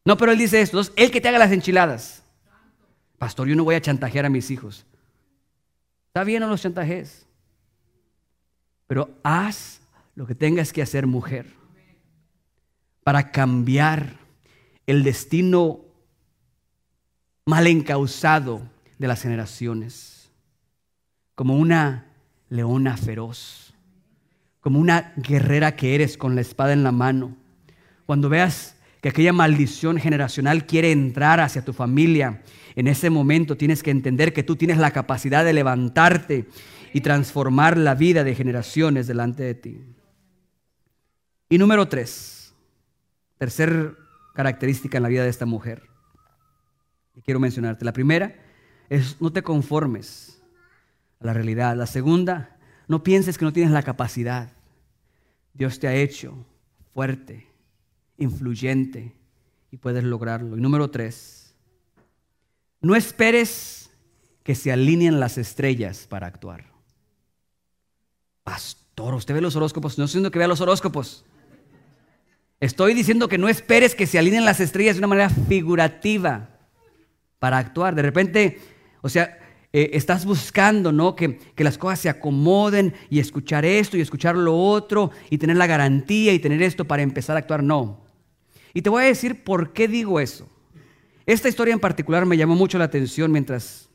No, pero él dice esto. Entonces, él que te haga las enchiladas. Pastor, yo no voy a chantajear a mis hijos. Está bien, no los chantajes. Pero haz lo que tengas que hacer, mujer, para cambiar el destino mal encausado de las generaciones como una leona feroz, como una guerrera que eres con la espada en la mano. Cuando veas que aquella maldición generacional quiere entrar hacia tu familia, en ese momento tienes que entender que tú tienes la capacidad de levantarte y transformar la vida de generaciones delante de ti. Y número tres, tercer característica en la vida de esta mujer. Y quiero mencionarte. La primera es no te conformes la realidad. La segunda, no pienses que no tienes la capacidad. Dios te ha hecho fuerte, influyente y puedes lograrlo. Y número tres, no esperes que se alineen las estrellas para actuar. Pastor, usted ve los horóscopos. No estoy diciendo que vea los horóscopos. Estoy diciendo que no esperes que se alineen las estrellas de una manera figurativa para actuar. De repente, o sea, eh, estás buscando, ¿no? Que, que las cosas se acomoden y escuchar esto y escuchar lo otro y tener la garantía y tener esto para empezar a actuar. No. Y te voy a decir por qué digo eso. Esta historia en particular me llamó mucho la atención mientras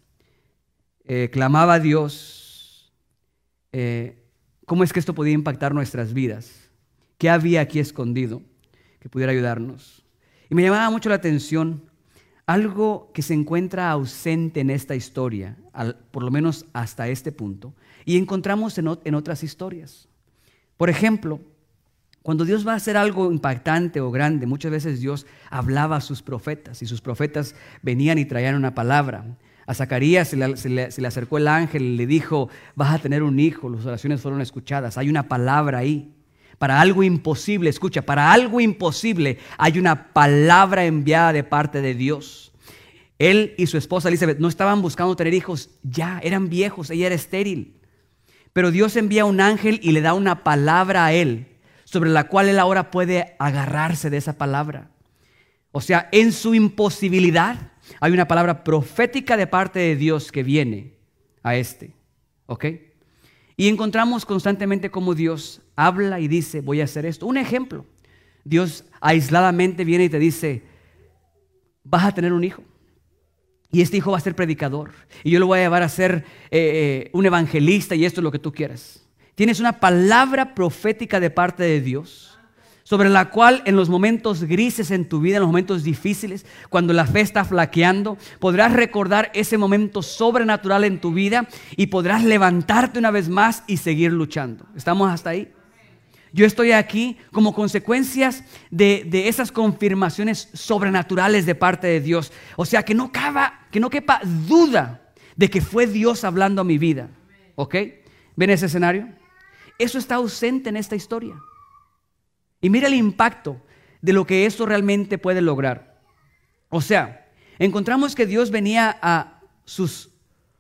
eh, clamaba a Dios eh, cómo es que esto podía impactar nuestras vidas, qué había aquí escondido que pudiera ayudarnos. Y me llamaba mucho la atención algo que se encuentra ausente en esta historia, por lo menos hasta este punto, y encontramos en, otras historias. Por ejemplo, cuando Dios va a hacer algo impactante o grande, muchas veces Dios hablaba a sus profetas y sus profetas venían y traían una palabra. A Zacarías se le, acercó el ángel y le dijo, vas a tener un hijo, las oraciones fueron escuchadas, hay una palabra ahí. Para algo imposible, escucha, para algo imposible hay una palabra enviada de parte de Dios. Él y su esposa Elizabeth no estaban buscando tener hijos, ya eran viejos, ella era estéril. Pero Dios envía un ángel y le da una palabra a él sobre la cual él ahora puede agarrarse de esa palabra. O sea, en su imposibilidad hay una palabra profética de parte de Dios que viene a este. ¿Ok? Y encontramos constantemente cómo Dios habla y dice, voy a hacer esto. Un ejemplo, Dios aisladamente viene y te dice, vas a tener un hijo. Y este hijo va a ser predicador. Y yo lo voy a llevar a ser eh, eh, un evangelista y esto es lo que tú quieras. Tienes una palabra profética de parte de Dios sobre la cual en los momentos grises en tu vida, en los momentos difíciles, cuando la fe está flaqueando, podrás recordar ese momento sobrenatural en tu vida y podrás levantarte una vez más y seguir luchando. ¿Estamos hasta ahí? Yo estoy aquí como consecuencias de, de, esas confirmaciones sobrenaturales de parte de Dios. O sea, que no, caba, que no quepa duda de que fue Dios hablando a mi vida. ¿Ok? ¿Ven ese escenario? Eso está ausente en esta historia. Y mira el impacto de lo que eso realmente puede lograr. O sea, encontramos que Dios venía a, sus,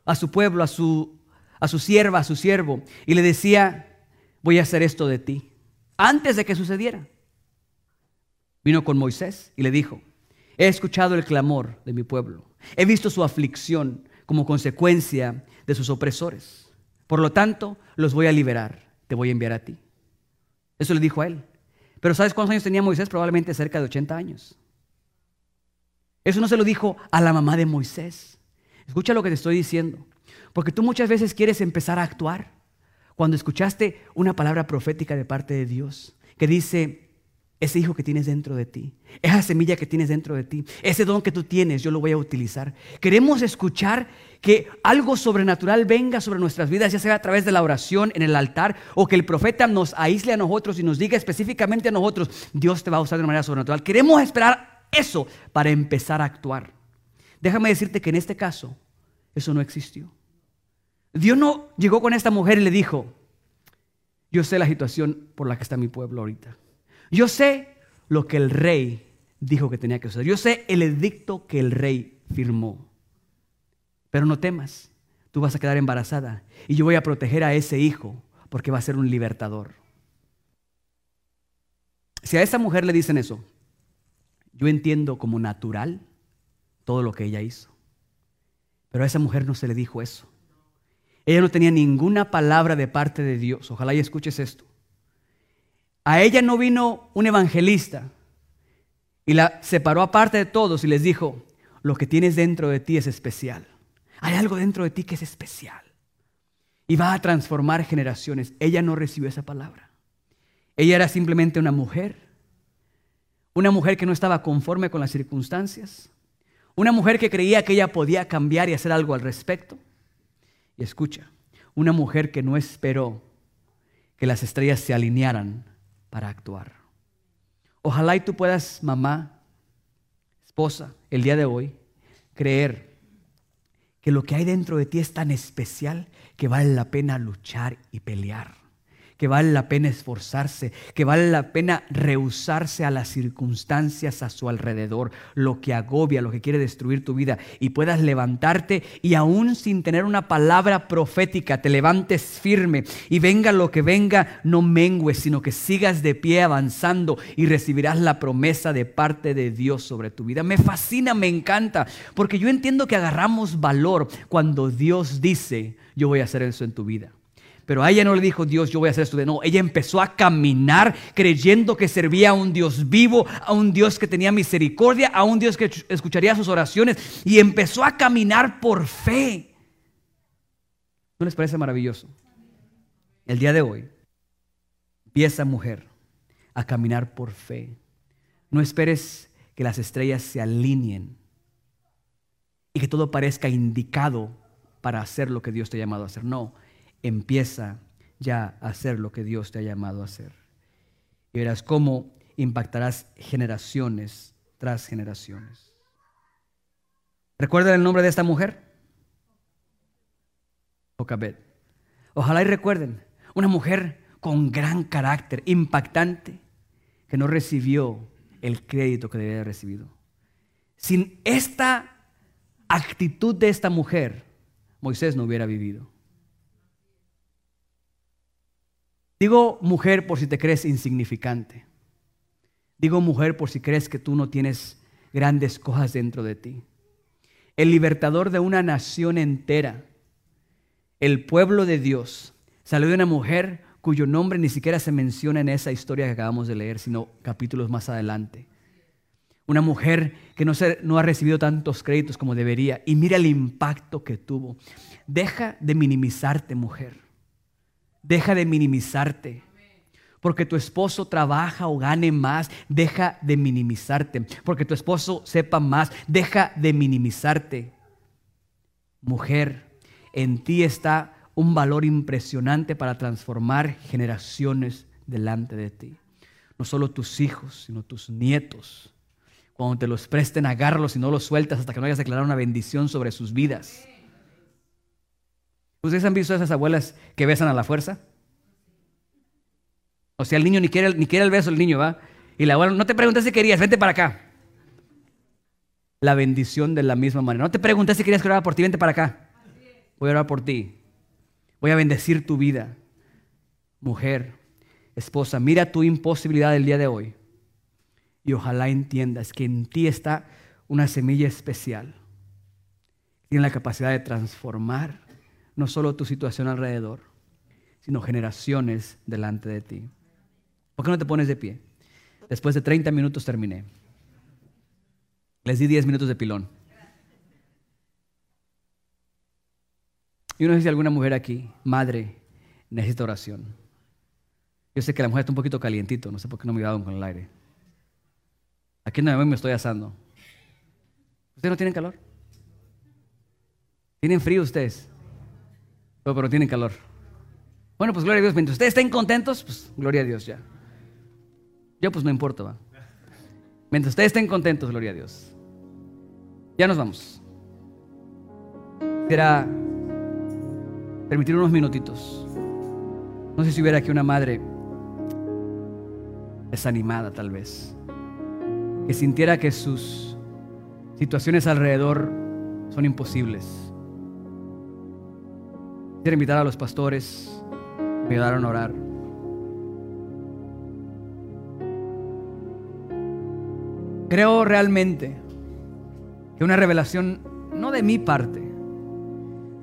a su pueblo, a su, a su sierva, a su siervo, y le decía, voy a hacer esto de ti, antes de que sucediera. Vino con Moisés y le dijo, he escuchado el clamor de mi pueblo, he visto su aflicción como consecuencia de sus opresores. Por lo tanto, los voy a liberar te voy a enviar a ti. Eso le dijo a él. Pero ¿sabes cuántos años tenía Moisés? Probablemente cerca de 80 años. Eso no se lo dijo a la mamá de Moisés. Escucha lo que te estoy diciendo. Porque tú muchas veces quieres empezar a actuar cuando escuchaste una palabra profética de parte de Dios que dice, ese hijo que tienes dentro de ti, esa semilla que tienes dentro de ti, ese don que tú tienes, yo lo voy a utilizar. Queremos escuchar que algo sobrenatural venga sobre nuestras vidas, ya sea a través de la oración en el altar o que el profeta nos aísle a nosotros y nos diga específicamente a nosotros, Dios te va a usar de una manera sobrenatural. Queremos esperar eso para empezar a actuar. Déjame decirte que en este caso eso no existió. Dios no llegó con esta mujer y le dijo, yo sé la situación por la que está mi pueblo ahorita. Yo sé lo que el rey dijo que tenía que hacer. Yo sé el edicto que el rey firmó. Pero no temas, tú vas a quedar embarazada y yo voy a proteger a ese hijo porque va a ser un libertador. Si a esa mujer le dicen eso, yo entiendo como natural todo lo que ella hizo. Pero a esa mujer no se le dijo eso. Ella no tenía ninguna palabra de parte de Dios. Ojalá y escuches esto. A ella no vino un evangelista y la separó aparte de todos y les dijo, lo que tienes dentro de ti es especial. Hay algo dentro de ti que es especial. Y va a transformar generaciones. Ella no recibió esa palabra. Ella era simplemente una mujer. Una mujer que no estaba conforme con las circunstancias. Una mujer que creía que ella podía cambiar y hacer algo al respecto. Y escucha, una mujer que no esperó que las estrellas se alinearan para actuar. Ojalá y tú puedas, mamá, esposa, el día de hoy, creer que lo que hay dentro de ti es tan especial que vale la pena luchar y pelear. Que vale la pena esforzarse, que vale la pena rehusarse a las circunstancias a su alrededor, lo que agobia, lo que quiere destruir tu vida, y puedas levantarte y aún sin tener una palabra profética, te levantes firme y venga lo que venga, no mengues, sino que sigas de pie avanzando y recibirás la promesa de parte de Dios sobre tu vida. Me fascina, me encanta, porque yo entiendo que agarramos valor cuando Dios dice, yo voy a hacer eso en tu vida. Pero a ella no le dijo Dios, yo voy a hacer esto de no. Ella empezó a caminar creyendo que servía a un Dios vivo, a un Dios que tenía misericordia, a un Dios que escucharía sus oraciones y empezó a caminar por fe. ¿No les parece maravilloso? El día de hoy empieza mujer a caminar por fe. No esperes que las estrellas se alineen y que todo parezca indicado para hacer lo que Dios te ha llamado a hacer. No empieza ya a hacer lo que Dios te ha llamado a hacer. Y verás cómo impactarás generaciones tras generaciones. ¿Recuerdan el nombre de esta mujer? Jocabed. Ojalá y recuerden, una mujer con gran carácter, impactante, que no recibió el crédito que debía haber recibido. Sin esta actitud de esta mujer, Moisés no hubiera vivido. Digo mujer por si te crees insignificante. Digo mujer por si crees que tú no tienes grandes cosas dentro de ti. El libertador de una nación entera, el pueblo de Dios, salió de una mujer cuyo nombre ni siquiera se menciona en esa historia que acabamos de leer, sino capítulos más adelante. Una mujer que no, no ha recibido tantos créditos como debería. Y mira el impacto que tuvo. Deja de minimizarte, mujer. Deja de minimizarte. Porque tu esposo trabaja o gane más, deja de minimizarte. Porque tu esposo sepa más, deja de minimizarte. Mujer, en ti está un valor impresionante para transformar generaciones delante de ti. No solo tus hijos, sino tus nietos. Cuando te los presten, agárralos y no los sueltas hasta que no hayas declarado una bendición sobre sus vidas. ¿Ustedes han visto a esas abuelas que besan a la fuerza? O sea, el niño ni quiere, ni quiere el beso, el niño va. Y la abuela, no te pregunté si querías, vente para acá. La bendición de la misma manera. No te pregunté si querías que orara por ti, vente para acá. Voy a orar por ti. Voy a bendecir tu vida. Mujer, esposa, mira tu imposibilidad del día de hoy. Y ojalá entiendas que en ti está una semilla especial. Tiene la capacidad de transformar no solo tu situación alrededor, sino generaciones delante de ti. ¿Por qué no te pones de pie? Después de 30 minutos terminé. Les di 10 minutos de pilón. Y no sé si alguna mujer aquí, madre, necesita oración. Yo sé que la mujer está un poquito calientito, no sé por qué no me con el aire. Aquí no me estoy asando. ¿Ustedes no tienen calor? ¿Tienen frío ustedes? Pero tienen calor. Bueno, pues gloria a Dios. Mientras ustedes estén contentos, pues gloria a Dios ya. Yo pues no importa, va. Mientras ustedes estén contentos, gloria a Dios. Ya nos vamos. Quisiera permitir unos minutitos. No sé si hubiera aquí una madre desanimada tal vez, que sintiera que sus situaciones alrededor son imposibles. Quisiera invitar a los pastores, me ayudaron a orar. Creo realmente que una revelación, no de mi parte,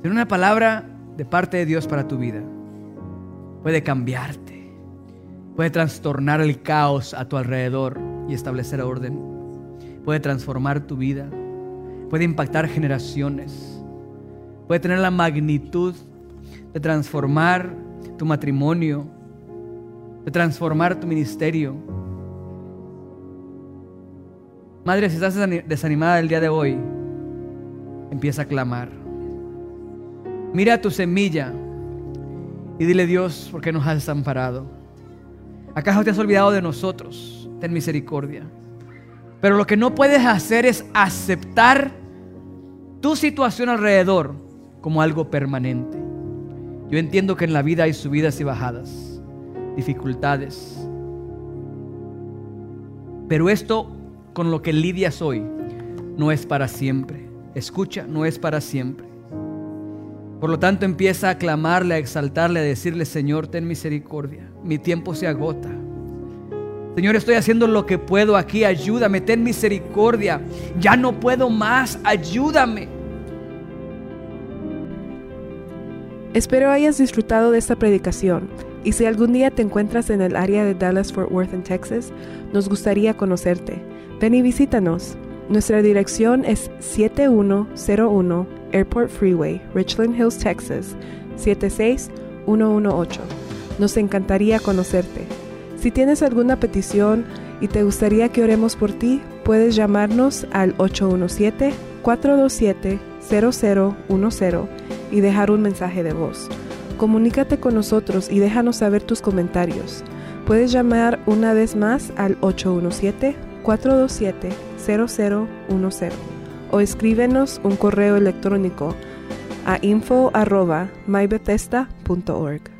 sino una palabra de parte de Dios para tu vida, puede cambiarte, puede trastornar el caos a tu alrededor y establecer orden, puede transformar tu vida, puede impactar generaciones, puede tener la magnitud de transformar tu matrimonio, de transformar tu ministerio Madre, si estás desanimada el día de hoy, empieza a clamar. Mira tu semilla y dile Dios, ¿por qué nos has desamparado? ¿Acaso te has olvidado de nosotros? Ten misericordia. Pero lo que no puedes hacer es aceptar tu situación alrededor como algo permanente. Yo entiendo que en la vida hay subidas y bajadas, dificultades. Pero esto con lo que lidias hoy no es para siempre. Escucha, no es para siempre. Por lo tanto, empieza a clamarle, a exaltarle, a decirle, Señor, ten misericordia. Mi tiempo se agota. Señor, estoy haciendo lo que puedo aquí. Ayúdame, ten misericordia. Ya no puedo más. Ayúdame. Espero hayas disfrutado de esta predicación. Y si algún día te encuentras en el área de Dallas Fort Worth en Texas, nos gustaría conocerte. Ven y visítanos. Nuestra dirección es 7101 Airport Freeway, Richland Hills, Texas 76118. Nos encantaría conocerte. Si tienes alguna petición y te gustaría que oremos por ti, puedes llamarnos al 817-427-0010 y dejar un mensaje de voz. Comunícate con nosotros y déjanos saber tus comentarios. Puedes llamar una vez más al 817-427-0010 o escríbenos un correo electrónico a info.mybethesda.org.